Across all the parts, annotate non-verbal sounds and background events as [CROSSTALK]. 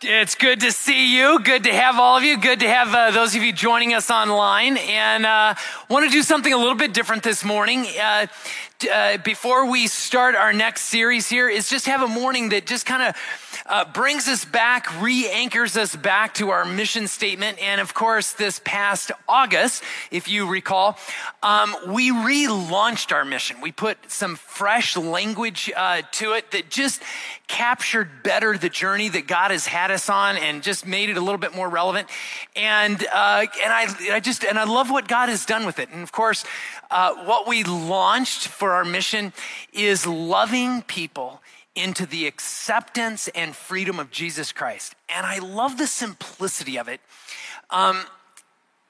It's good to see you. Good to have all of you. Good to have uh, those of you joining us online. And uh, want to do something a little bit different this morning. Uh, uh, before we start our next series here, is just have a morning that just kind of uh, brings us back, re anchors us back to our mission statement. And of course, this past August, if you recall, um, we relaunched our mission. We put some fresh language uh, to it that just captured better the journey that God has had us on and just made it a little bit more relevant. And, uh, and I, I just, and I love what God has done with it. And of course, uh, what we launched for our mission is loving people into the acceptance and freedom of Jesus Christ. And I love the simplicity of it. Um,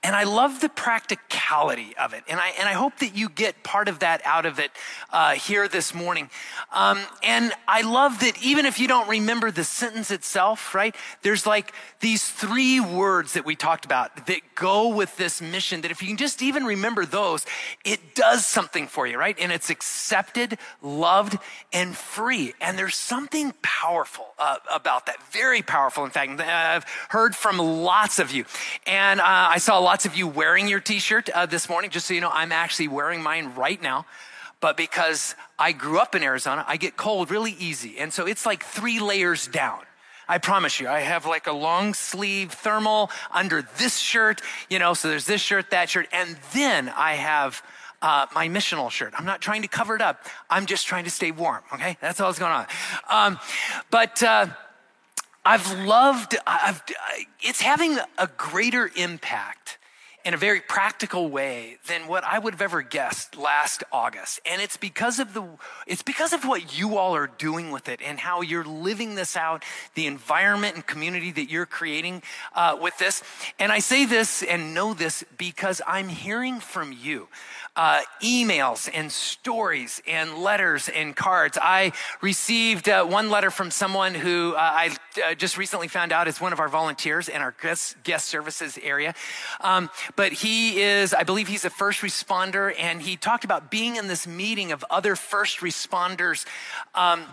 and I love the practicality of it. And I, and I hope that you get part of that out of it uh, here this morning. Um, and I love that even if you don't remember the sentence itself, right? There's like these three words that we talked about that go with this mission that if you can just even remember those, it does something for you, right? And it's accepted, loved, and free. And there's something powerful uh, about that. Very powerful. In fact, I've heard from lots of you. And uh, I saw lots of you wearing your t shirt uh, this morning. Just so you know, I'm actually wearing mine right now. But because I grew up in Arizona, I get cold really easy. And so it's like three layers down. I promise you, I have like a long sleeve thermal under this shirt, you know, so there's this shirt, that shirt, and then I have uh, my missional shirt. I'm not trying to cover it up. I'm just trying to stay warm. Okay, that's all that's going on. Um, but uh, I've loved. I've, it's having a greater impact in a very practical way than what I would have ever guessed last August. And it's because of the it's because of what you all are doing with it and how you're living this out, the environment and community that you're creating uh, with this. And I say this and know this because I'm hearing from you uh, emails and stories and letters and cards. I received uh, one letter from someone who uh, I uh, just recently found out is one of our volunteers in our guest, guest services area. Um, but he is, I believe he's a first responder, and he talked about being in this meeting of other first responders. Um,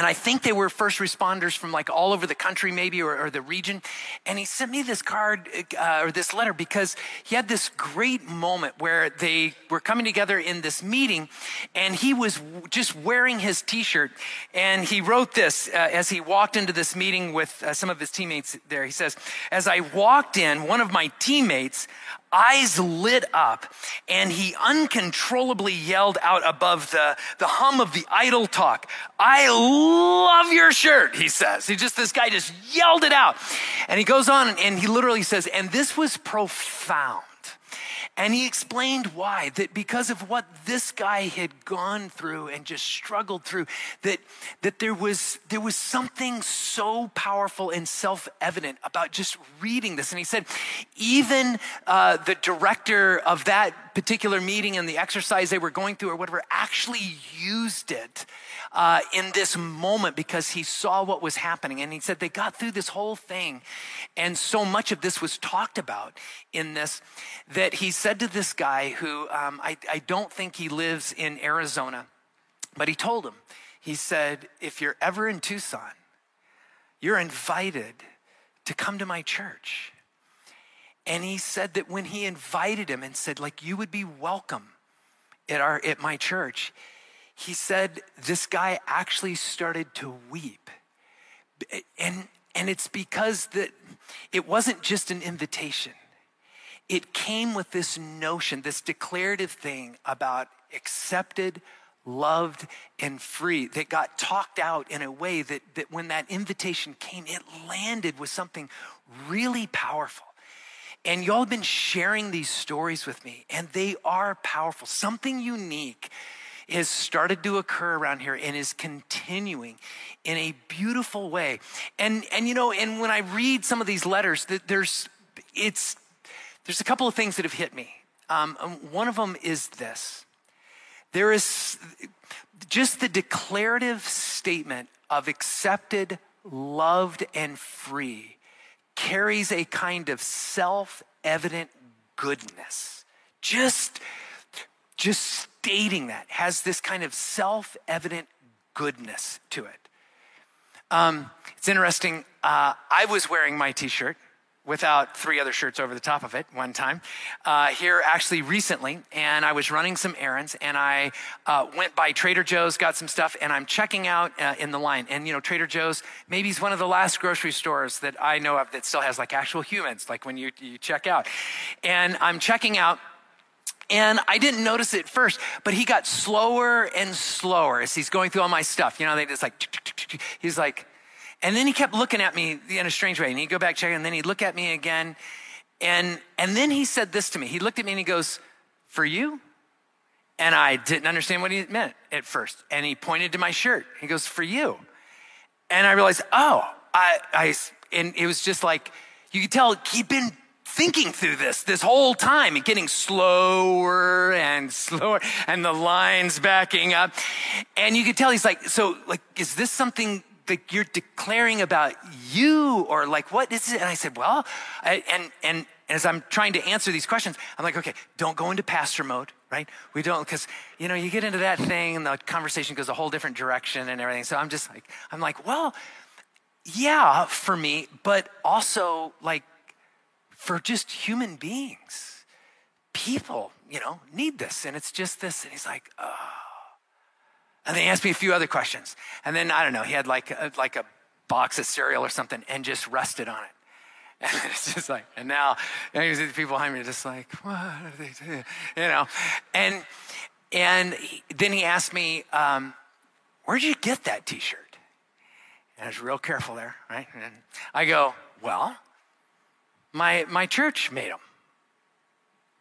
and I think they were first responders from like all over the country, maybe, or, or the region. And he sent me this card uh, or this letter because he had this great moment where they were coming together in this meeting and he was just wearing his t shirt. And he wrote this uh, as he walked into this meeting with uh, some of his teammates there. He says, As I walked in, one of my teammates, eyes lit up and he uncontrollably yelled out above the, the hum of the idle talk, I love your shirt, he says. He just, this guy just yelled it out. And he goes on and he literally says, and this was profound. And he explained why, that because of what this guy had gone through and just struggled through, that, that there, was, there was something so powerful and self evident about just reading this. And he said, even uh, the director of that particular meeting and the exercise they were going through or whatever actually used it uh, in this moment because he saw what was happening. And he said they got through this whole thing. And so much of this was talked about in this that he said to this guy who um, I, I don't think he lives in Arizona, but he told him, he said, if you're ever in Tucson, you're invited to come to my church. And he said that when he invited him and said, like, you would be welcome at our at my church, he said this guy actually started to weep. And, and it's because that it wasn't just an invitation. It came with this notion, this declarative thing about accepted, loved, and free that got talked out in a way that, that when that invitation came, it landed with something really powerful. And y'all have been sharing these stories with me, and they are powerful, something unique has started to occur around here and is continuing in a beautiful way. And, and you know, and when I read some of these letters, there's, it's, there's a couple of things that have hit me. Um, um, one of them is this. There is just the declarative statement of accepted, loved, and free carries a kind of self evident goodness. Just, just stating that has this kind of self evident goodness to it. Um, it's interesting. Uh, I was wearing my t shirt without three other shirts over the top of it one time uh, here actually recently and i was running some errands and i uh, went by trader joe's got some stuff and i'm checking out uh, in the line and you know trader joe's maybe it's one of the last grocery stores that i know of that still has like actual humans like when you, you check out and i'm checking out and I didn't notice it first, but he got slower and slower as he's going through all my stuff. You know, they just like, he's like, and then he kept looking at me in a strange way. And he'd go back, check, and then he'd look at me again. And, and then he said this to me. He looked at me and he goes, For you? And I didn't understand what he meant at first. And he pointed to my shirt. He goes, For you. And I realized, oh, I, I, and it was just like, you could tell he'd been thinking through this this whole time and getting slower and slower and the lines backing up. And you could tell he's like, so like, is this something that you're declaring about you or like what is it? And i said well I, and and as i'm trying to answer these questions i'm like okay don't go into pastor mode right? We don't because you know you get into that thing and the conversation goes a whole different direction and everything. So i'm just like i'm like well yeah for me but also like for just human beings people you know need this and it's just this and he's like oh and then he asked me a few other questions. And then, I don't know, he had like a, like a box of cereal or something and just rested on it. [LAUGHS] And it's just like, and now, you know, the people behind me are just like, what are they doing? You know, and, and he, then he asked me, um, where'd you get that t-shirt? And I was real careful there, right? And I go, well, my, my church made them.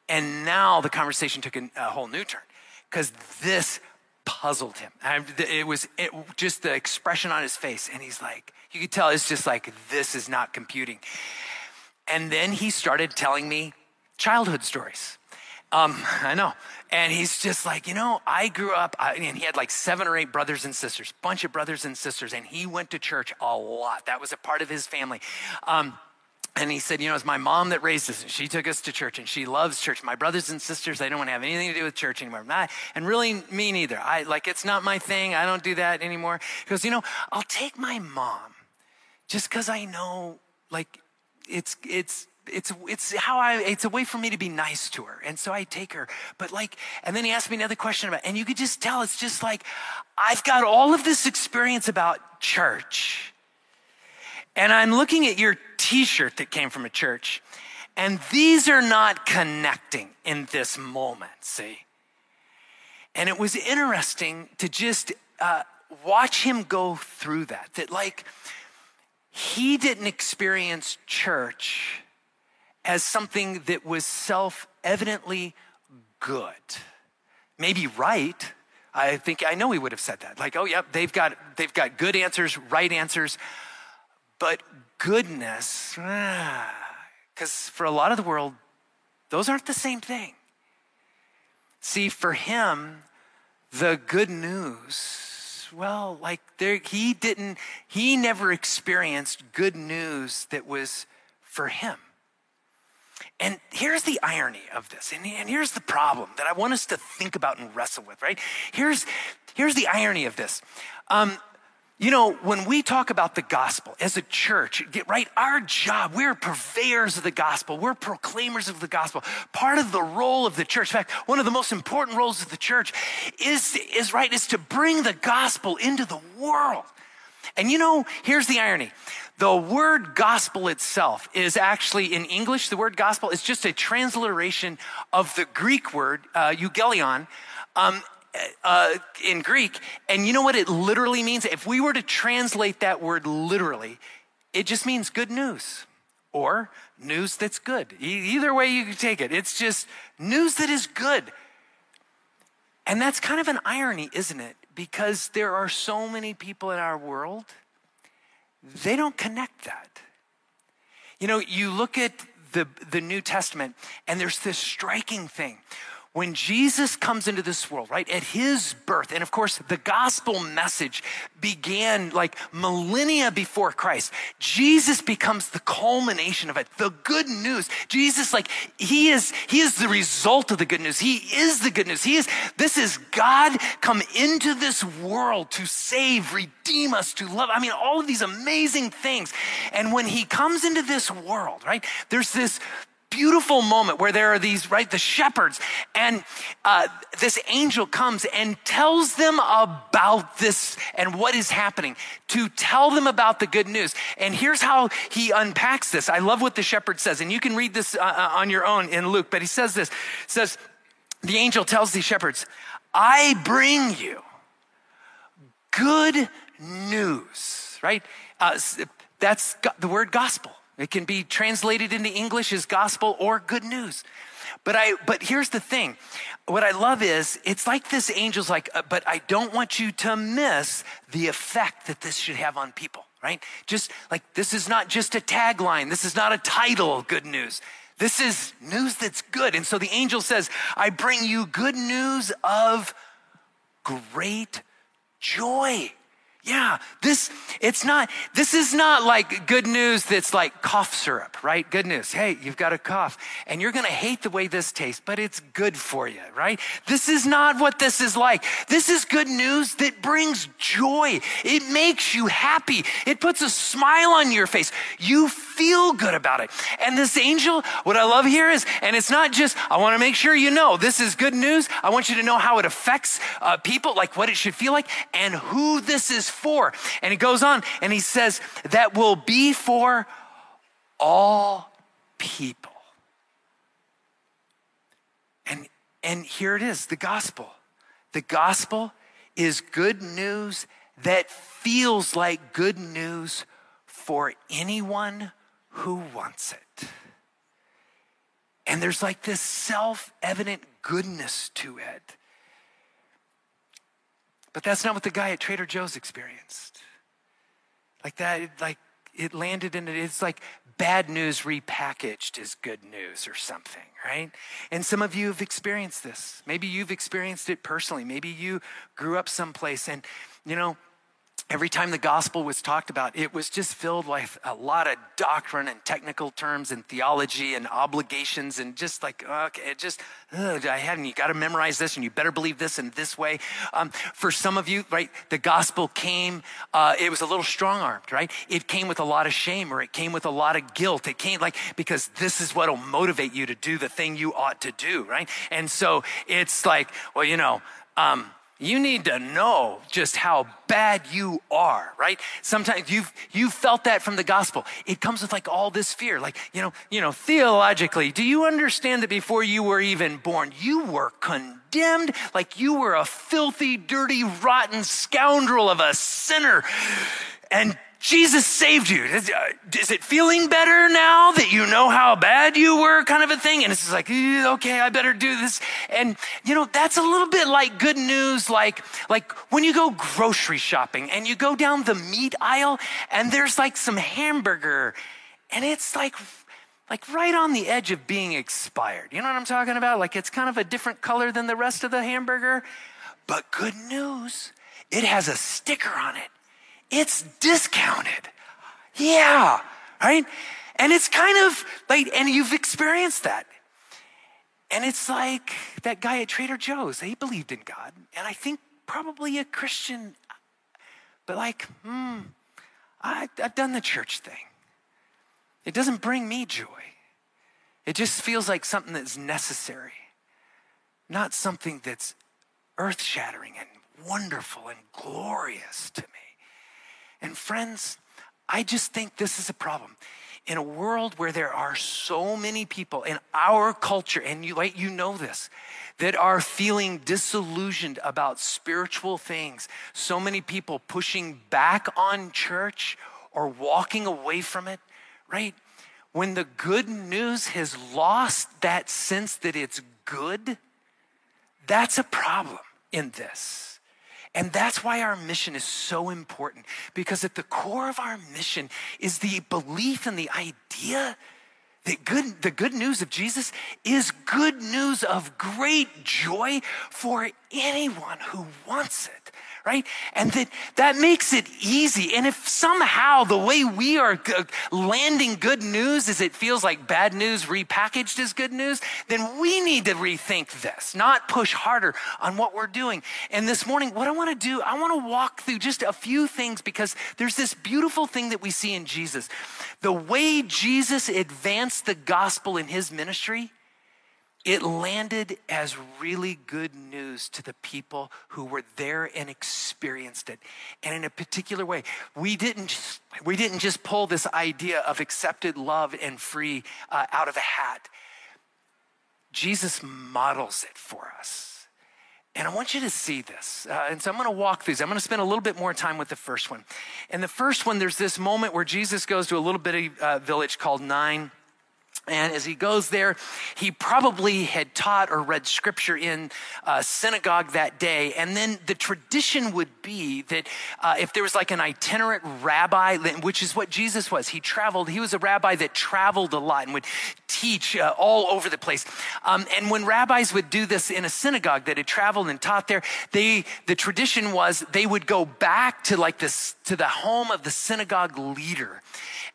And now the conversation took a, whole new turn because this puzzled him. it was it, just the expression on his face. And he's like, you could tell it's just like, this is not computing. And then he started telling me childhood stories. Um, I know. And he's just like, you know, I grew up, I, and he had like seven or eight brothers and sisters, bunch of brothers and sisters, and he went to church a lot. That was a part of his family. Um, and he said, You know, it's my mom that raised us, and she took us to church, and she loves church. My brothers and sisters, they don't want to have anything to do with church anymore. and really, me neither. I like it's not my thing. I don't do that anymore. He goes, You know, I'll take my mom just because I know, like, it's, it's, it's it's how I it's a way for me to be nice to her. And so I take her. But like and then he asked me another question about and you could just tell it's just like I've got all of this experience about church. And I'm looking at your t shirt that came from a church, and these are not connecting in this moment, see? And it was interesting to just uh, watch him go through that. That, like, he didn't experience church as something that was self evidently good, maybe right. I think I know he would have said that. Like, oh, yep, they've got they've got good answers, right answers. But goodness, because ah, for a lot of the world, those aren't the same thing. See, for him, the good news, well, like there, he didn't, he never experienced good news that was for him. And here's the irony of this, and, and here's the problem that I want us to think about and wrestle with, right? Here's, here's the irony of this. Um, you know, when we talk about the gospel as a church, right, our job, we're purveyors of the gospel. We're proclaimers of the gospel. Part of the role of the church, in fact, one of the most important roles of the church is, is right, is to bring the gospel into the world. And you know, here's the irony. The word gospel itself is actually in English, the word gospel is just a transliteration of the Greek word, uh, euangelion, um, uh, in Greek. And you know what it literally means? If we were to translate that word literally, it just means good news or news that's good. either way you can take it, it's just news that is good. And that's kind of an irony, isn't it? Because there are so many people in our world, they don't connect that. You know, you look at the, the New Testament, and there's this striking thing when Jesus comes into this world, right, at his birth, and of course, the gospel message began like millennia before Christ. Jesus becomes the culmination of it, the good news. Jesus, like, he is, he is the result of the good news. He is the good news. He is, this is God come into this world to save, redeem us, to love. I mean, all of these amazing things. And when he comes into this world, right, there's this, beautiful moment where there are these, right, the shepherds, and uh, this angel comes and tells them about this and what is happening to tell them about the good news. And here's how he unpacks this. I love what the shepherd says, and you can read this uh, uh on your own in Luke, but he says this says, the angel tells these shepherds, I bring you good news, right? Uh, that's the word gospel. It can be translated into English as gospel or good news. But I but here's the thing. What I love is it's like this angel's like uh, but I don't want you to miss the effect that this should have on people, right? Just like this is not just a tagline. This is not a title, good news. This is news that's good. And so the angel says, "I bring you good news of great joy." Yeah, this it's not this is not like good news that's like cough syrup, right? Good news. Hey, you've got a cough and you're going to hate the way this tastes, but it's good for you, right? This is not what this is like. This is good news that brings joy. It makes you happy. It puts a smile on your face. You feel good about it. And this angel, what I love here is, and it's not just, I want to make sure you know this is good news. I want you to know how it affects uh, people, like what it should feel like, and who this is for. And he goes on and he says, that will be for all people. And, and here it is the gospel. The gospel is good news that feels like good news for anyone who wants it. And there's like this self evident goodness to it. But that's not what the guy at Trader Joe's experienced. Like that, like it landed in it. It's like bad news repackaged as good news or something, right? And some of you have experienced this. Maybe you've experienced it personally. Maybe you grew up someplace and, you know, every time the gospel was talked about, it was just filled with a lot of doctrine and technical terms and theology and obligations and just like, okay, it just, ugh, I hadn't, you got to memorize this and you better believe this in this way. Um, for some of you, right, the gospel came, uh, it was a little strong armed, right? It came with a lot of shame or it came with a lot of guilt. It came like, because this is what will motivate you to do the thing you ought to do, right? And so it's like, well, you know, um, you need to know just how bad you are, right? Sometimes you've you've felt that from the gospel. It comes with like all this fear. Like, you know, you know, theologically, do you understand that before you were even born, you were condemned like you were a filthy, dirty, rotten scoundrel of a sinner? And Jesus saved you. Is, uh, is, it feeling better now that you know how bad you were, kind of a thing? And it's just like, okay, I better do this. And you know, that's a little bit like good news, like like when you go grocery shopping and you go down the meat aisle and there's like some hamburger, and it's like like right on the edge of being expired. You know what I'm talking about? Like it's kind of a different color than the rest of the hamburger. But good news, it has a sticker on it it's discounted. Yeah, right? And it's kind of like, and you've experienced that. And it's like that guy at Trader Joe's, he believed in God. And I think probably a Christian, but like, hmm, I, I've done the church thing. It doesn't bring me joy. It just feels like something that's necessary, not something that's earth shattering and wonderful and glorious to me. And friends, I just think this is a problem. In a world where there are so many people in our culture, and you, like, you know this, that are feeling disillusioned about spiritual things, so many people pushing back on church or walking away from it, right? When the good news has lost that sense that it's good, that's a problem in this. And that's why our mission is so important because at the core of our mission is the belief and the idea that good, the good news of Jesus is good news of great joy for anyone who wants it right? And that, that makes it easy. And if somehow the way we are landing good news is it feels like bad news repackaged as good news, then we need to rethink this, not push harder on what we're doing. And this morning, what I want to do, I want to walk through just a few things because there's this beautiful thing that we see in Jesus. The way Jesus advanced the gospel in his ministry it landed as really good news to the people who were there and experienced it. And in a particular way, we didn't just, we didn't just pull this idea of accepted love and free uh, out of a hat. Jesus models it for us. And I want you to see this. Uh, and so I'm going to walk through these. I'm going to spend a little bit more time with the first one. And the first one, there's this moment where Jesus goes to a little bitty uh, village called Nain. And as he goes there, he probably had taught or read scripture in a synagogue that day. And then the tradition would be that uh, if there was like an itinerant rabbi, which is what Jesus was, he traveled, he was a rabbi that traveled a lot and would teach uh, all over the place. Um, and when rabbis would do this in a synagogue that had traveled and taught there, they, the tradition was they would go back to like this, to the home of the synagogue leader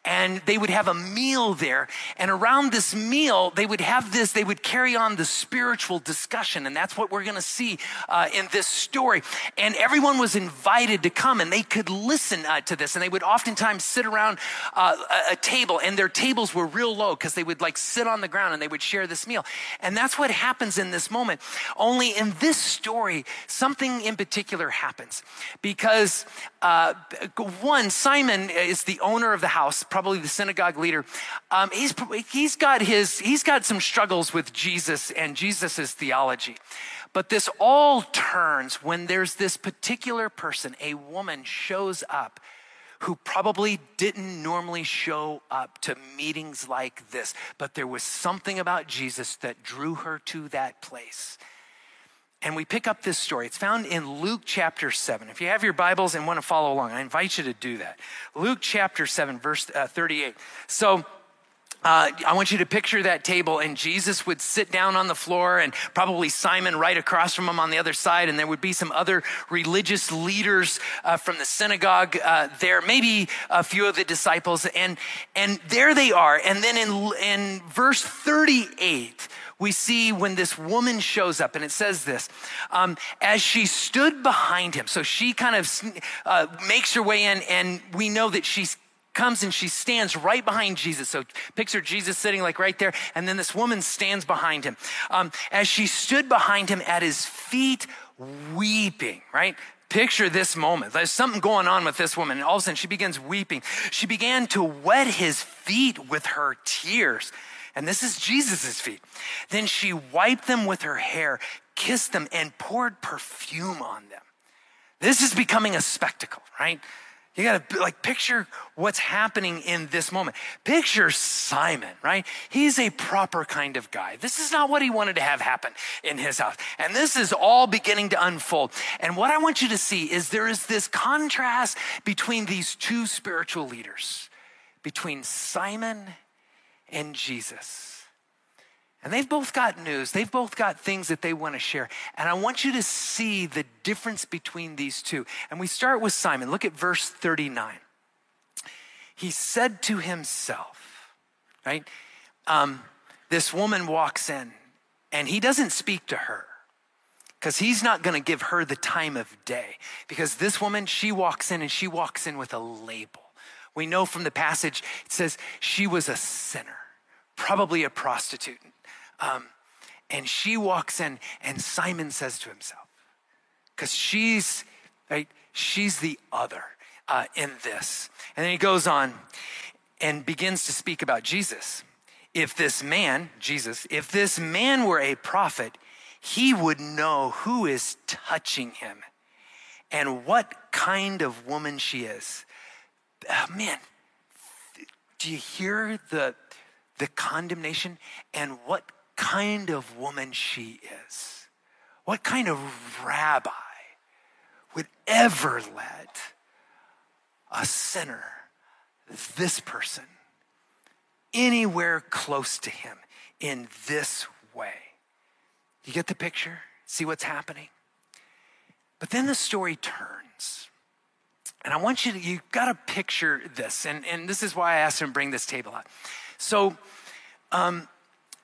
and they would have a meal there. And around this meal, they would have this, they would carry on the spiritual discussion. And that's what we're going to see uh, in this story. And everyone was invited to come and they could listen uh, to this. And they would oftentimes sit around uh, a, a table, and their tables were real low because they would like sit on the ground and they would share this meal. And that's what happens in this moment. Only in this story, something in particular happens because uh, one, Simon is the owner of the house probably the synagogue leader. Um, he's, he's, got his, he's got some struggles with Jesus and Jesus's theology. But this all turns when there's this particular person, a woman shows up who probably didn't normally show up to meetings like this, but there was something about Jesus that drew her to that place. And we pick up this story. It's found in Luke chapter 7. If you have your Bibles and want to follow along, I invite you to do that. Luke chapter 7, verse uh, 38. So, uh, I want you to picture that table, and Jesus would sit down on the floor, and probably Simon right across from him on the other side, and there would be some other religious leaders uh, from the synagogue uh, there, maybe a few of the disciples, and and there they are. And then in in verse thirty eight, we see when this woman shows up, and it says this um, as she stood behind him. So she kind of uh, makes her way in, and we know that she comes and she stands right behind Jesus. So picture Jesus sitting like right there, and then this woman stands behind him. Um, as she stood behind him at his feet, weeping, right? Picture this moment. There's something going on with this woman, and all of a sudden she begins weeping. She began to wet his feet with her tears and this is Jesus' feet. Then she wiped them with her hair, kissed them, and poured perfume on them. This is becoming a spectacle, right? You got to like picture what's happening in this moment. Picture Simon, right? He's a proper kind of guy. This is not what he wanted to have happen in his house. And this is all beginning to unfold. And what I want you to see is there is this contrast between these two spiritual leaders, between Simon and Jesus. And they've both got news. They've both got things that they want to share. And I want you to see the difference between these two. And we start with Simon. Look at verse 39. He said to himself, right? Um, this woman walks in, and he doesn't speak to her because he's not going to give her the time of day. Because this woman, she walks in and she walks in with a label. We know from the passage, it says she was a sinner probably a prostitute. Um, and she walks in, and Simon says to himself, because she's, right, she's the other uh, in this. And then he goes on and begins to speak about Jesus. If this man, Jesus, if this man were a prophet, he would know who is touching him and what kind of woman she is. Uh, man, do you hear the, the condemnation and what kind of woman she is. What kind of rabbi would ever let a sinner, this person, anywhere close to him in this way. You get the picture? See what's happening? But then the story turns. And I want you to, you've got to picture this. And, and this is why I asked him to bring this table out. So, um,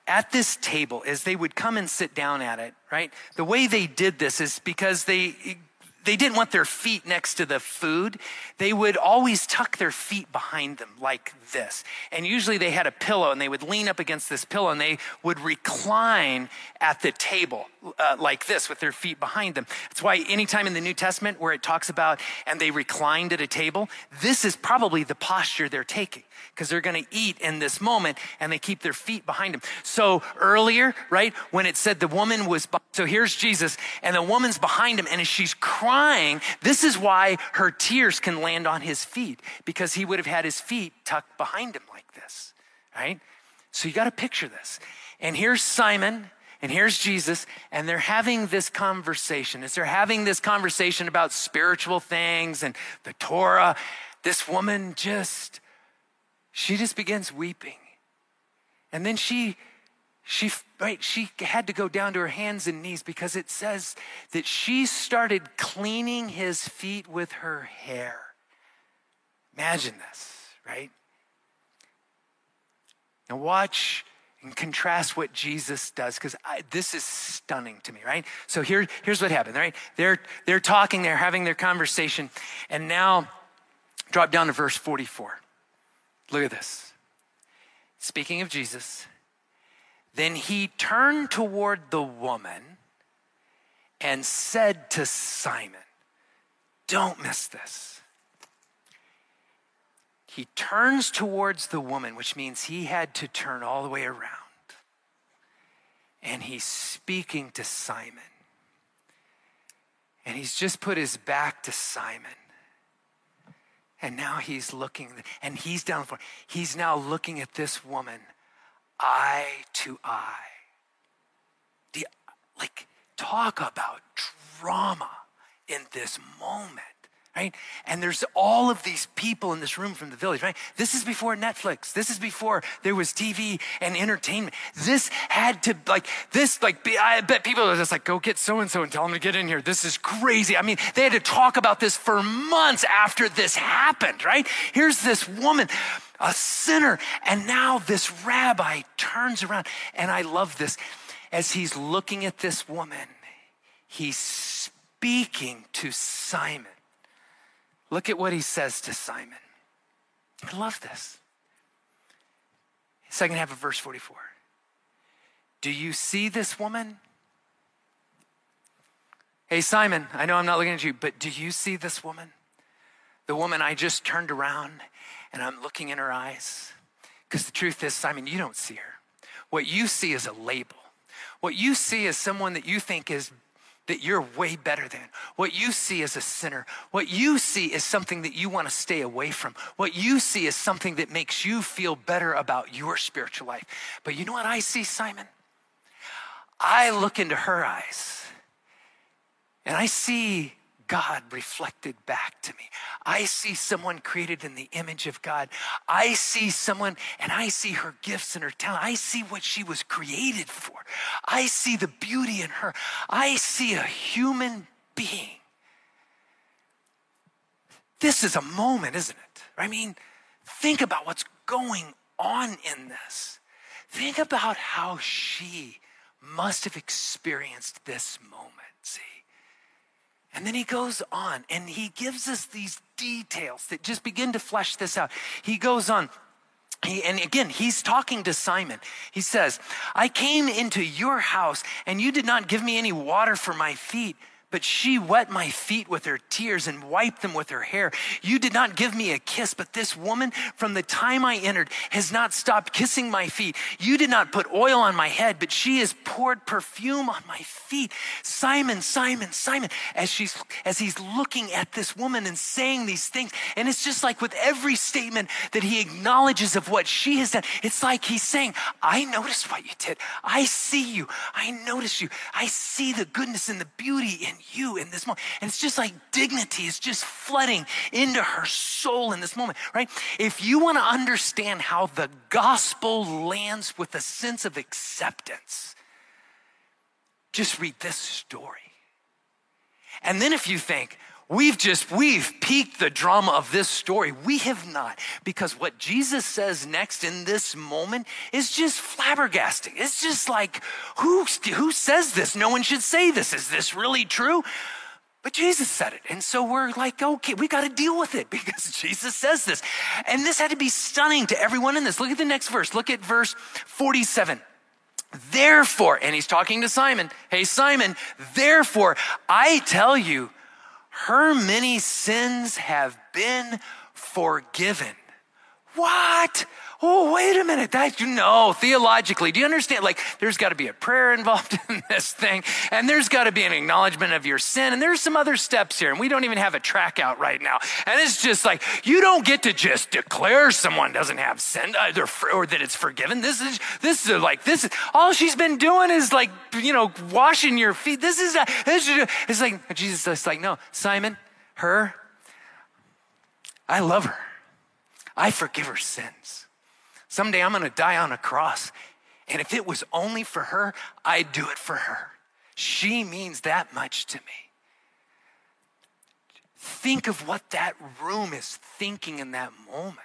at this table, as they would come and sit down at it, right? The way they did this is because they they didn't want their feet next to the food. They would always tuck their feet behind them like this. And usually they had a pillow and they would lean up against this pillow and they would recline at the table uh, like this with their feet behind them. That's why anytime in the New Testament where it talks about and they reclined at a table, this is probably the posture they're taking because they're going to eat in this moment and they keep their feet behind them. So earlier, right, when it said the woman was, so here's Jesus and the woman's behind him and she's she's crying, this is why her tears can land on his feet because he would have had his feet tucked behind him like this, right? So you got to picture this. And here's Simon and here's Jesus, and they're having this conversation. As they're having this conversation about spiritual things and the Torah, this woman just she just begins weeping. And then she she right she had to go down to her hands and knees because it says that she started cleaning his feet with her hair. Imagine this, right? Now watch and contrast what Jesus does because this is stunning to me, right? So here, here's what happened, right? They're, they're talking, they're having their conversation, and now drop down to verse 44. Look at this. Speaking of Jesus, then he turned toward the woman and said to Simon, Don't miss this. He turns towards the woman, which means he had to turn all the way around. And he's speaking to Simon. And he's just put his back to Simon. And now he's looking, and he's down for, he's now looking at this woman eye to eye. The, like, talk about drama in this moment right? And there's all of these people in this room from the village, right? This is before Netflix. This is before there was TV and entertainment. This had to, like, this, like, I bet people are just like, go get so and so and tell them to get in here. This is crazy. I mean, they had to talk about this for months after this happened, right? Here's this woman, a sinner, and now this rabbi turns around. And I love this. As he's looking at this woman, he's speaking to Simon. Look at what he says to Simon. I love this. Second half of verse 44. Do you see this woman? Hey, Simon, I know I'm not looking at you, but do you see this woman? The woman I just turned around and I'm looking in her eyes. Because the truth is, Simon, you don't see her. What you see is a label. What you see is someone that you think is that you're way better than. What you see is a sinner. What you see is something that you want to stay away from. What you see is something that makes you feel better about your spiritual life. But you know what I see, Simon? I look into her eyes and I see God reflected back to me. I see someone created in the image of God. I see someone and I see her gifts and her talent. I see what she was created for. I see the beauty in her. I see a human being. This is a moment, isn't it? I mean, think about what's going on in this. Think about how she must have experienced this moment. See? And then he goes on and he gives us these details that just begin to flesh this out. He goes on. He, and again, he's talking to Simon. He says, I came into your house and you did not give me any water for my feet but she wet my feet with her tears and wiped them with her hair. You did not give me a kiss, but this woman from the time I entered has not stopped kissing my feet. You did not put oil on my head, but she has poured perfume on my feet. Simon, Simon, Simon, as she's, as he's looking at this woman and saying these things. And it's just like with every statement that he acknowledges of what she has done, it's like he's saying, I noticed what you did. I see you. I notice you. I see the goodness and the beauty in you in this moment. And it's just like dignity is just flooding into her soul in this moment, right? If you want to understand how the gospel lands with a sense of acceptance, just read this story. And then if you think, We've just, we've peaked the drama of this story. We have not, because what Jesus says next in this moment is just flabbergasting. It's just like, who, who says this? No one should say this. Is this really true? But Jesus said it. And so we're like, okay, we got to deal with it [LAUGHS] because Jesus says this. And this had to be stunning to everyone in this. Look at the next verse. Look at verse 47. Therefore, and he's talking to Simon. Hey, Simon, therefore, I tell you, her many sins have been forgiven. What? Oh, wait a minute. That you know, theologically, do you understand? Like, there's got to be a prayer [LAUGHS] involved in this thing, and there's got to be an acknowledgement of your sin, and there's some other steps here, and we don't even have a track out right now. And it's just like you don't get to just declare someone doesn't have sin either, or that it's forgiven. This is this is like this is all she's been doing is like you know washing your feet. This is a, this is it's like Jesus is like no, Simon, her, I love her. I forgive her sins. Someday I'm to die on a cross. And if it was only for her, I'd do it for her. She means that much to me. Think of what that room is thinking in that moment.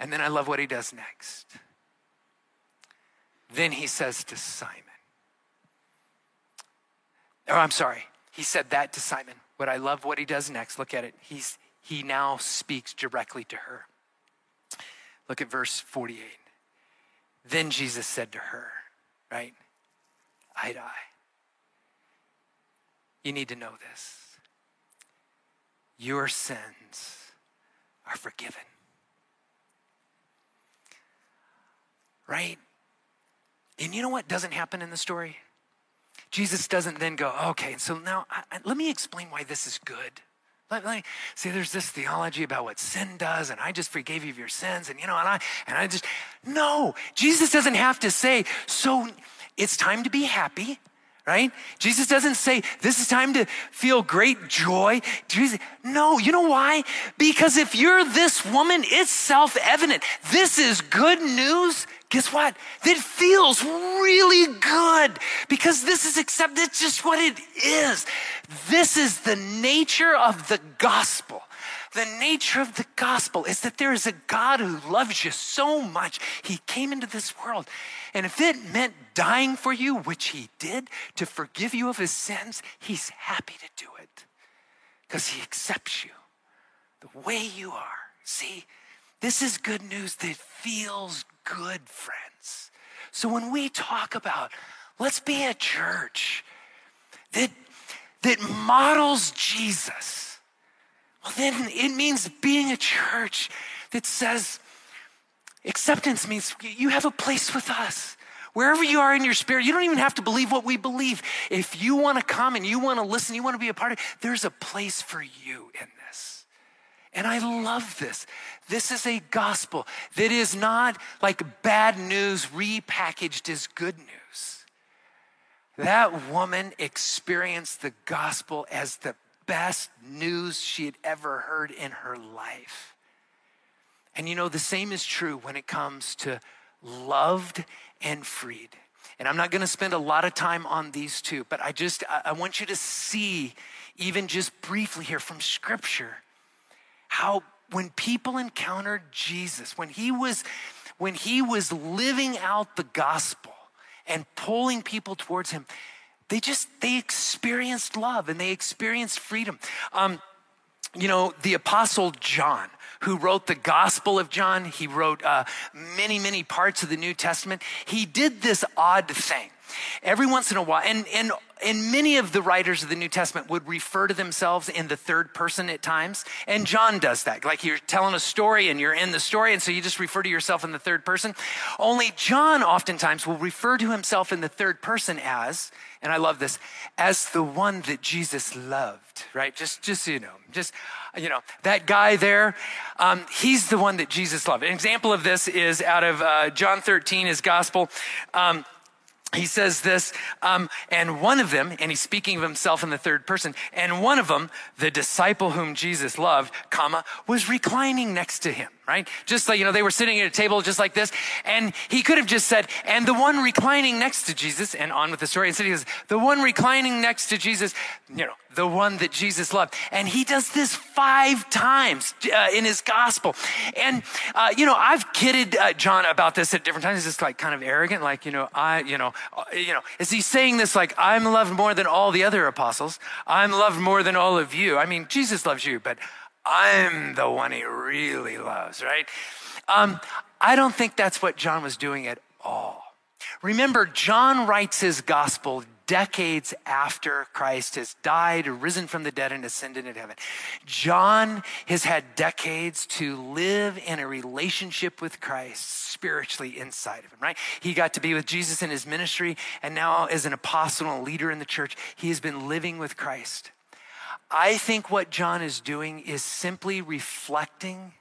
And then I love what he does next. Then he says to Simon, Oh, I'm sorry. He said that to Simon. But I love what he does next. Look at it. He's, he now speaks directly to her. Look at verse 48. Then Jesus said to her, right? To eye. You need to know this. Your sins are forgiven. Right? And you know what doesn't happen in the story? Jesus doesn't then go, okay, so now I, I, let me explain why this is good. Let, me, see, there's this theology about what sin does, and I just forgave you of your sins, and you know, and I and I just no. Jesus doesn't have to say, so it's time to be happy, right? Jesus doesn't say, this is time to feel great joy. Jesus, no, you know why? Because if you're this woman, it's self-evident. This is good news guess what? That feels really good because this is accepted. It's just what it is. This is the nature of the gospel. The nature of the gospel is that there is a God who loves you so much, he came into this world. And if it meant dying for you, which he did, to forgive you of his sins, he's happy to do it because he accepts you the way you are. See, this is good news that feels good, friends. So when we talk about let's be a church that, that models Jesus, well, then it means being a church that says acceptance means you have a place with us. Wherever you are in your spirit, you don't even have to believe what we believe. If you want to come and you want to listen, you want to be a part of it, there's a place for you in this. And I love this. This is a gospel that is not like bad news repackaged as good news. That woman experienced the gospel as the best news she had ever heard in her life. And you know, the same is true when it comes to loved and freed. And I'm not going to spend a lot of time on these two, but I just I want you to see even just briefly here from scripture how when people encountered Jesus, when he was when he was living out the gospel and pulling people towards him, they just they experienced love and they experienced freedom. Um, you know, the apostle John, who wrote the Gospel of John, he wrote uh, many, many parts of the New Testament. He did this odd thing every once in a while, and, and and many of the writers of the New Testament would refer to themselves in the third person at times. And John does that. Like you're telling a story and you're in the story, and so you just refer to yourself in the third person. Only John oftentimes will refer to himself in the third person as, and I love this, as the one that Jesus loved, right? Just, just you know, just, you know, that guy there, um, he's the one that Jesus loved. An example of this is out of uh, John 13, his gospel. Um, he says this, um, and one of them, and he's speaking of himself in the third person, and one of them, the disciple whom Jesus loved, comma, was reclining next to him, right? Just like, you know, they were sitting at a table just like this, and he could have just said, and the one reclining next to Jesus, and on with the story. Instead, he says, the one reclining next to Jesus, you know, the one that Jesus loved. And he does this five times uh, in his gospel. And, uh, you know, I've kidded uh, John about this at different times. He's just like kind of arrogant, like, you know, I, you know, uh, you know, is he saying this like, I'm loved more than all the other apostles? I'm loved more than all of you. I mean, Jesus loves you, but I'm the one he really loves, right? Um, I don't think that's what John was doing at all. Remember, John writes his gospel decades after Christ has died, risen from the dead, and ascended into heaven. John has had decades to live in a relationship with Christ spiritually inside of him, right? He got to be with Jesus in his ministry, and now as an apostle and leader in the church, he has been living with Christ. I think what John is doing is simply reflecting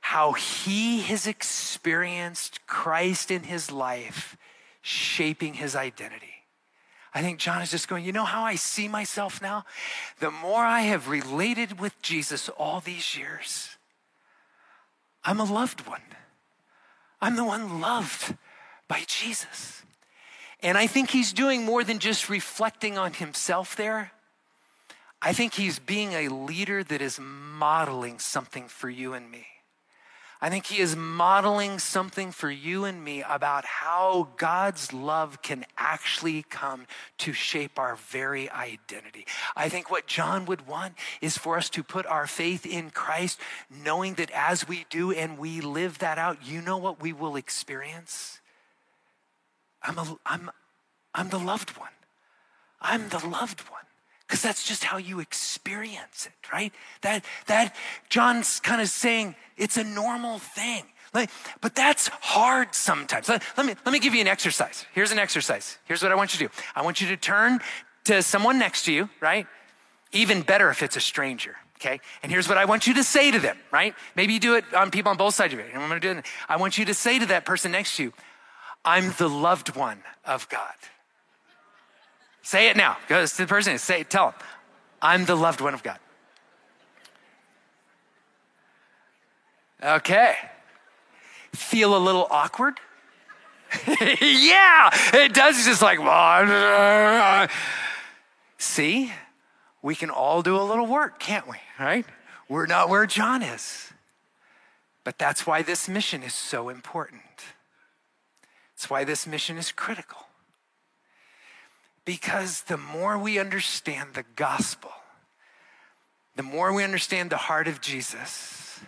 how he has experienced Christ in his life shaping his identity. I think John is just going, you know how I see myself now? The more I have related with Jesus all these years, I'm a loved one. I'm the one loved by Jesus. And I think he's doing more than just reflecting on himself there. I think he's being a leader that is modeling something for you and me. I think he is modeling something for you and me about how God's love can actually come to shape our very identity. I think what John would want is for us to put our faith in Christ, knowing that as we do and we live that out, you know what we will experience? I'm, a, I'm, I'm the loved one. I'm the loved one because that's just how you experience it, right? That that John's kind of saying it's a normal thing. Like, but that's hard sometimes. Let, let, me let me give you an exercise. Here's an exercise. Here's what I want you to do. I want you to turn to someone next to you, right? Even better if it's a stranger. Okay. And here's what I want you to say to them, right? Maybe you do it on people on both sides of it. I'm to do it. I want you to say to that person next to you, I'm the loved one of God. Say it now. Go to the person. Say, tell them, I'm the loved one of God. Okay. Feel a little awkward? [LAUGHS] yeah, it does. It's just like, well, [LAUGHS] see, we can all do a little work, can't we? Right? We're not where John is. But that's why this mission is so important. It's why this mission is critical. Because the more we understand the gospel, the more we understand the heart of Jesus,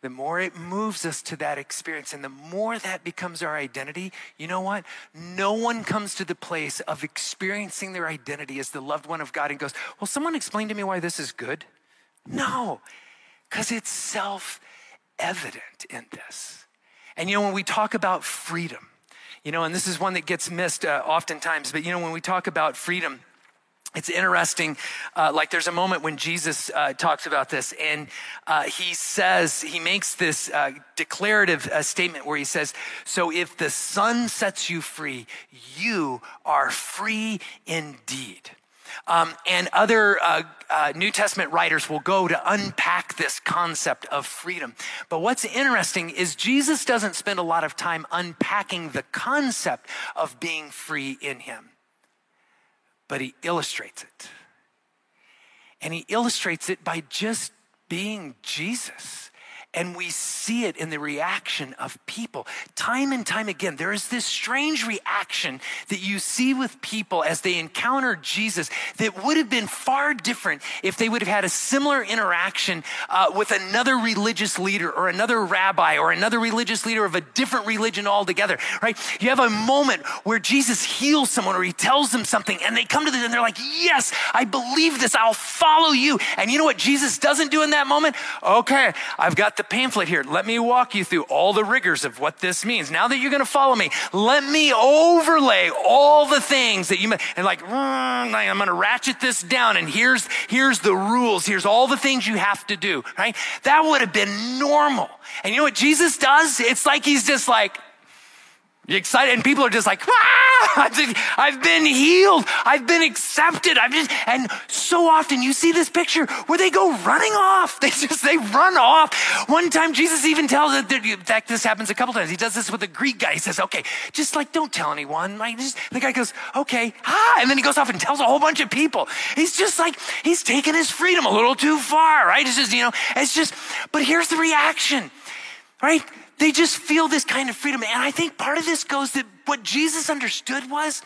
the more it moves us to that experience. And the more that becomes our identity, you know what? No one comes to the place of experiencing their identity as the loved one of God and goes, Well, someone explain to me why this is good. No, because it's self evident in this. And you know, when we talk about freedom, you know, and this is one that gets missed uh, oftentimes, but you know, when we talk about freedom, it's interesting. Uh, like there's a moment when Jesus uh, talks about this, and uh, he says, he makes this uh, declarative uh, statement where he says, So if the Son sets you free, you are free indeed. Um, and other uh, uh, New Testament writers will go to unpack this concept of freedom. But what's interesting is Jesus doesn't spend a lot of time unpacking the concept of being free in him, but he illustrates it. And he illustrates it by just being Jesus. And we see it in the reaction of people. Time and time again, there is this strange reaction that you see with people as they encounter Jesus that would have been far different if they would have had a similar interaction uh, with another religious leader or another rabbi or another religious leader of a different religion altogether, right? You have a moment where Jesus heals someone or he tells them something and they come to this and they're like, Yes, I believe this. I'll follow you. And you know what Jesus doesn't do in that moment? Okay, I've got the pamphlet here. Let me walk you through all the rigors of what this means. Now that you're going to follow me, let me overlay all the things that you and like mm, I'm going to ratchet this down. And here's here's the rules. Here's all the things you have to do. Right? That would have been normal. And you know what Jesus does? It's like he's just like, You excited? And people are just like, ah, [LAUGHS] I've been healed. I've been accepted. I've just, and so often you see this picture where they go running off. [LAUGHS] They just, they run off. One time Jesus even tells that, in fact, this happens a couple times. He does this with a Greek guy. He says, okay, just like, don't tell anyone. Like, just, the guy goes, okay, ah, and then he goes off and tells a whole bunch of people. He's just like, he's taking his freedom a little too far, right? It's just, you know, it's just, but here's the reaction, right? They just feel this kind of freedom. And I think part of this goes that what Jesus understood was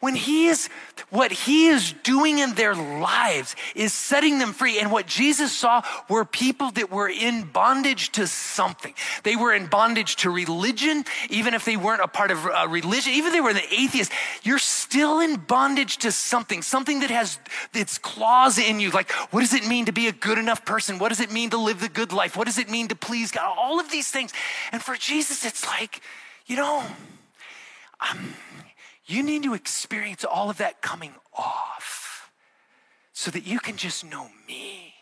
when he is what he is doing in their lives is setting them free. And what jesus saw were people that were in bondage to something. They were in bondage to religion even if they weren't a part of a religion even if they were the atheist. You're still in bondage to something something that has its claws in you. Like what does it mean to be a good enough person? What does it mean to live the good life? What does it mean to please god? All of these things. And for jesus it's like you know um, you need to experience all of that coming off so that you can just know me,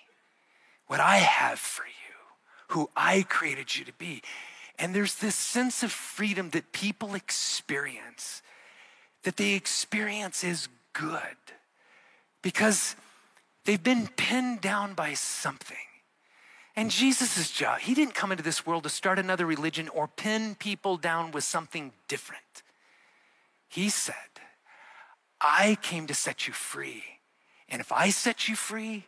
what I have for you, who I created you to be. And there's this sense of freedom that people experience, that they experience is good because they've been pinned down by something. And Jesus' job, he didn't come into this world to start another religion or pin people down with something different. He said, I came to set you free. And if I set you free,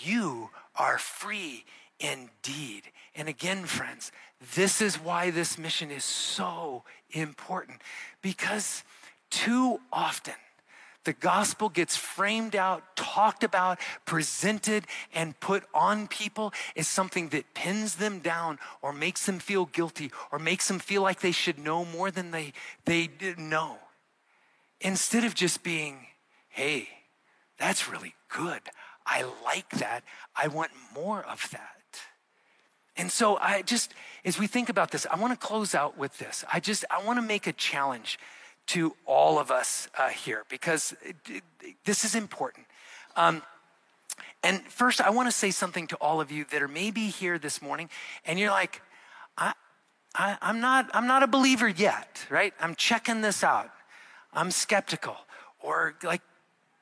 you are free indeed. And again, friends, this is why this mission is so important because too often the gospel gets framed out, talked about, presented, and put on people as something that pins them down or makes them feel guilty or makes them feel like they should know more than they, they know. Instead of just being, hey, that's really good. I like that. I want more of that. And so I just, as we think about this, I want to close out with this. I just, I want to make a challenge to all of us uh, here because this is important. Um, and first, I want to say something to all of you that are maybe here this morning, and you're like, I, I, I'm not, I'm not a believer yet, right? I'm checking this out. I'm skeptical, or like,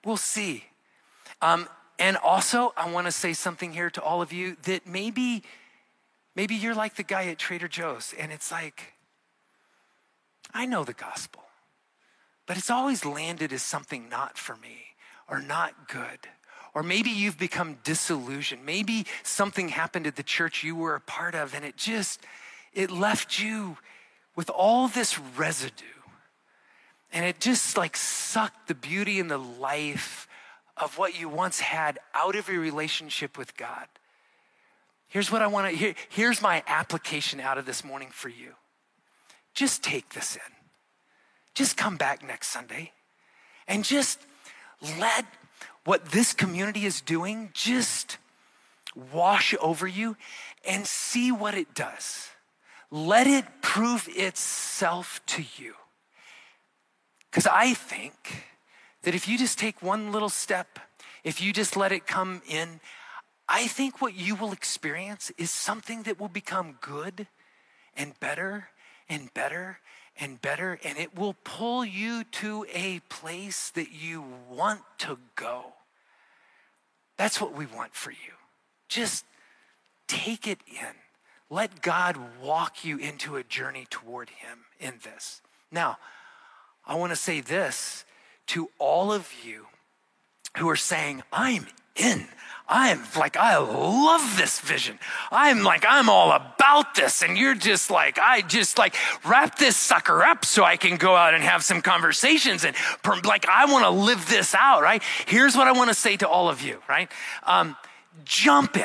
we'll see. Um, and also, I want to say something here to all of you that maybe, maybe you're like the guy at Trader Joe's, and it's like, I know the gospel, but it's always landed as something not for me or not good. Or maybe you've become disillusioned. Maybe something happened at the church you were a part of, and it just, it left you with all this residue and it just like sucked the beauty and the life of what you once had out of your relationship with God. Here's what I want to here, here's my application out of this morning for you. Just take this in. Just come back next Sunday and just let what this community is doing just wash over you and see what it does. Let it prove itself to you. Because I think that if you just take one little step, if you just let it come in, I think what you will experience is something that will become good and better and better and better, and it will pull you to a place that you want to go. That's what we want for you. Just take it in. Let God walk you into a journey toward Him in this. Now, I want to say this to all of you who are saying, I'm in. I'm like, I love this vision. I'm like, I'm all about this. And you're just like, I just like wrap this sucker up so I can go out and have some conversations and like, I want to live this out, right? Here's what I want to say to all of you, right? Um, jump in.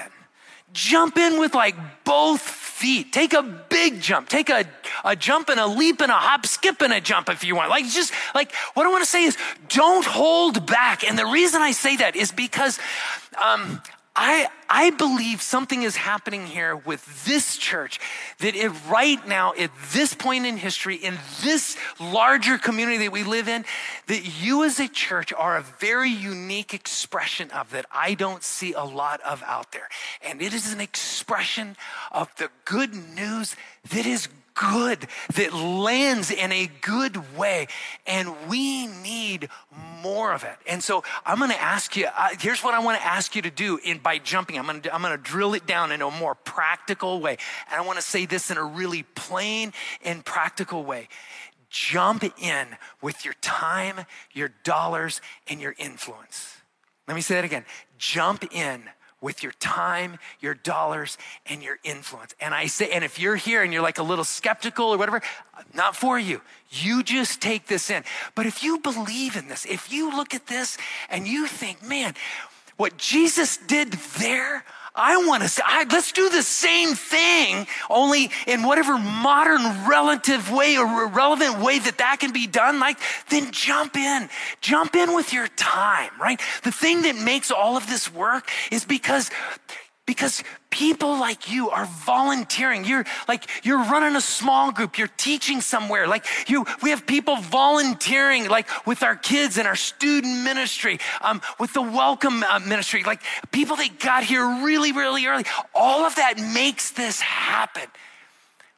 Jump in with like both feet. Take a big jump. Take a, a jump and a leap and a hop, skip and a jump if you want. Like, just like what I want to say is don't hold back. And the reason I say that is because um, I, I believe something is happening here with this church that it, right now, at this point in history, in this larger community that we live in, that you as a church are a very unique expression of that I don't see a lot of out there. And it is an expression of the good news that is good, that lands in a good way. And we need more of it. And so I'm going to ask you, uh, here's what I want to ask you to do in by jumping. I'm going to, I'm going to drill it down in a more practical way. And I want to say this in a really plain and practical way. Jump in with your time, your dollars, and your influence. Let me say that again. Jump in with your time, your dollars, and your influence. And I say, and if you're here and you're like a little skeptical or whatever, not for you. You just take this in. But if you believe in this, if you look at this and you think, man, what Jesus did there, I want to say, I, let's do the same thing, only in whatever modern relative way or relevant way that that can be done. Like, then jump in, jump in with your time, right? The thing that makes all of this work is because because people like you are volunteering. You're like you're running a small group. You're teaching somewhere. Like you we have people volunteering like with our kids and our student ministry um, with the welcome uh, ministry. Like people that got here really really early. All of that makes this happen.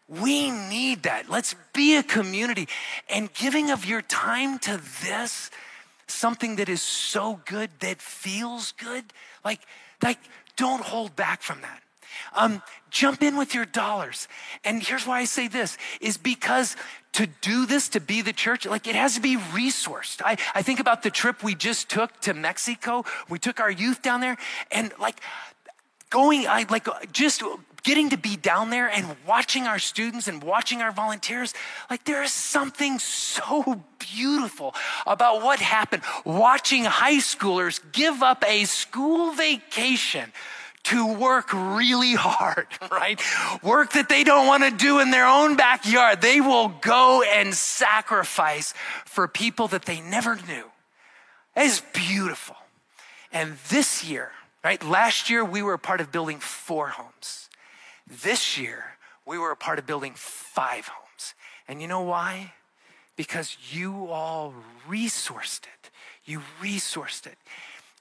We need that. Let's be a community. And giving of your time to this something that is so good that feels good like like don't hold back from that. Um, jump in with your dollars. And here's why I say this is because to do this, to be the church, like it has to be resourced. I, I think about the trip we just took to Mexico. We took our youth down there and like going, I like just getting to be down there and watching our students and watching our volunteers, like there is something so beautiful about what happened watching high schoolers give up a school vacation to work really hard, [LAUGHS] right? Work that they don't want to do in their own backyard. They will go and sacrifice for people that they never knew. It is beautiful. And this year, right? Last year, we were a part of building four homes. This year, we were a part of building five homes. And you know why? Because you all resourced it. You resourced it.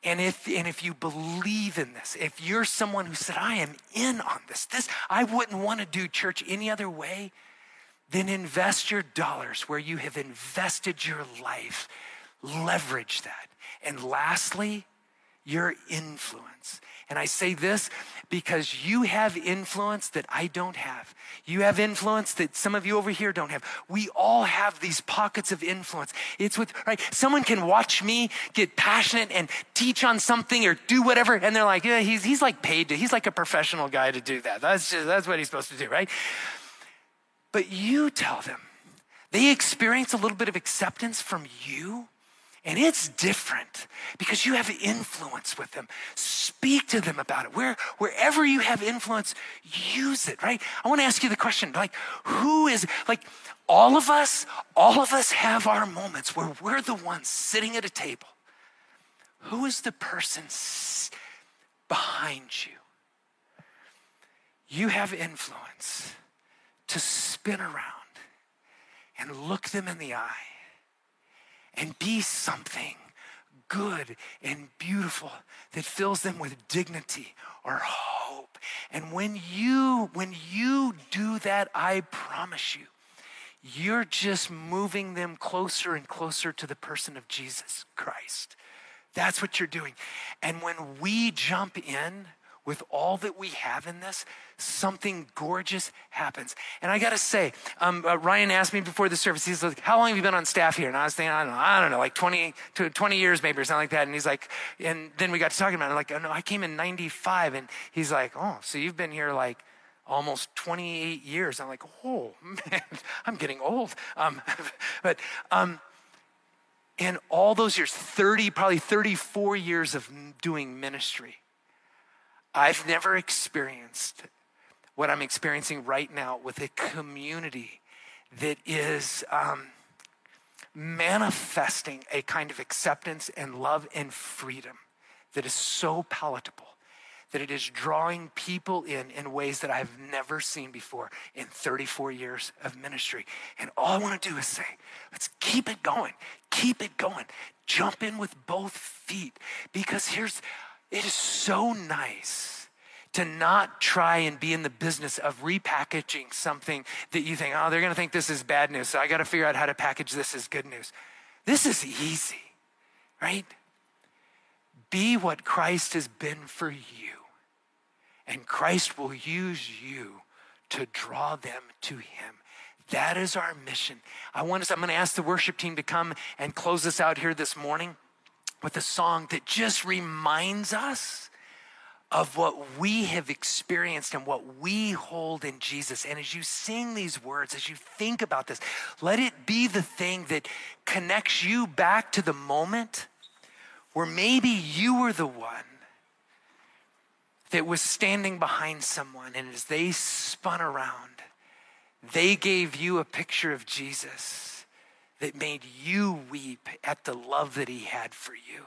And if, and if you believe in this, if you're someone who said, I am in on this, this, I wouldn't want to do church any other way, then invest your dollars where you have invested your life. Leverage that. And lastly, your influence. And I say this because you have influence that I don't have. You have influence that some of you over here don't have. We all have these pockets of influence. It's with, right? Someone can watch me get passionate and teach on something or do whatever, and they're like, yeah, he's, he's like paid to, he's like a professional guy to do that. That's just, that's what he's supposed to do, right? But you tell them, they experience a little bit of acceptance from you and it's different because you have influence with them. Speak to them about it. Where, wherever you have influence, use it, right? I want to ask you the question like, who is, like, all of us, all of us have our moments where we're the ones sitting at a table. Who is the person behind you? You have influence to spin around and look them in the eye and be something good and beautiful that fills them with dignity or hope. And when you when you do that, I promise you, you're just moving them closer and closer to the person of Jesus Christ. That's what you're doing. And when we jump in with all that we have in this, something gorgeous happens. And I got to say, um, uh, Ryan asked me before the service, he's like, How long have you been on staff here? And I was thinking, I don't know, I don't know, like 20, 20 years maybe or something like that. And he's like, And then we got to talking about it. I'm like, oh, no, I came in 95. And he's like, Oh, so you've been here like almost 28 years. I'm like, Oh, [LAUGHS] man, I'm getting old. Um, [LAUGHS] but, um, in all those years, 30, probably 34 years of doing ministry, I've never experienced what I'm experiencing right now with a community that is um, manifesting a kind of acceptance and love and freedom that is so palatable that it is drawing people in in ways that I've never seen before in 34 years of ministry. And all I want to do is say, let's keep it going, keep it going, jump in with both feet. Because here's, it is so nice to not try and be in the business of repackaging something that you think, oh, they're going to think this is bad news. So I got to figure out how to package this as good news. This is easy, right? Be what Christ has been for you, and Christ will use you to draw them to Him. That is our mission. I want us, I'm going to ask the worship team to come and close us out here this morning with a song that just reminds us of what we have experienced and what we hold in Jesus. And as you sing these words, as you think about this, let it be the thing that connects you back to the moment where maybe you were the one that was standing behind someone, and as they spun around, they gave you a picture of Jesus that made you weep at the love that he had for you.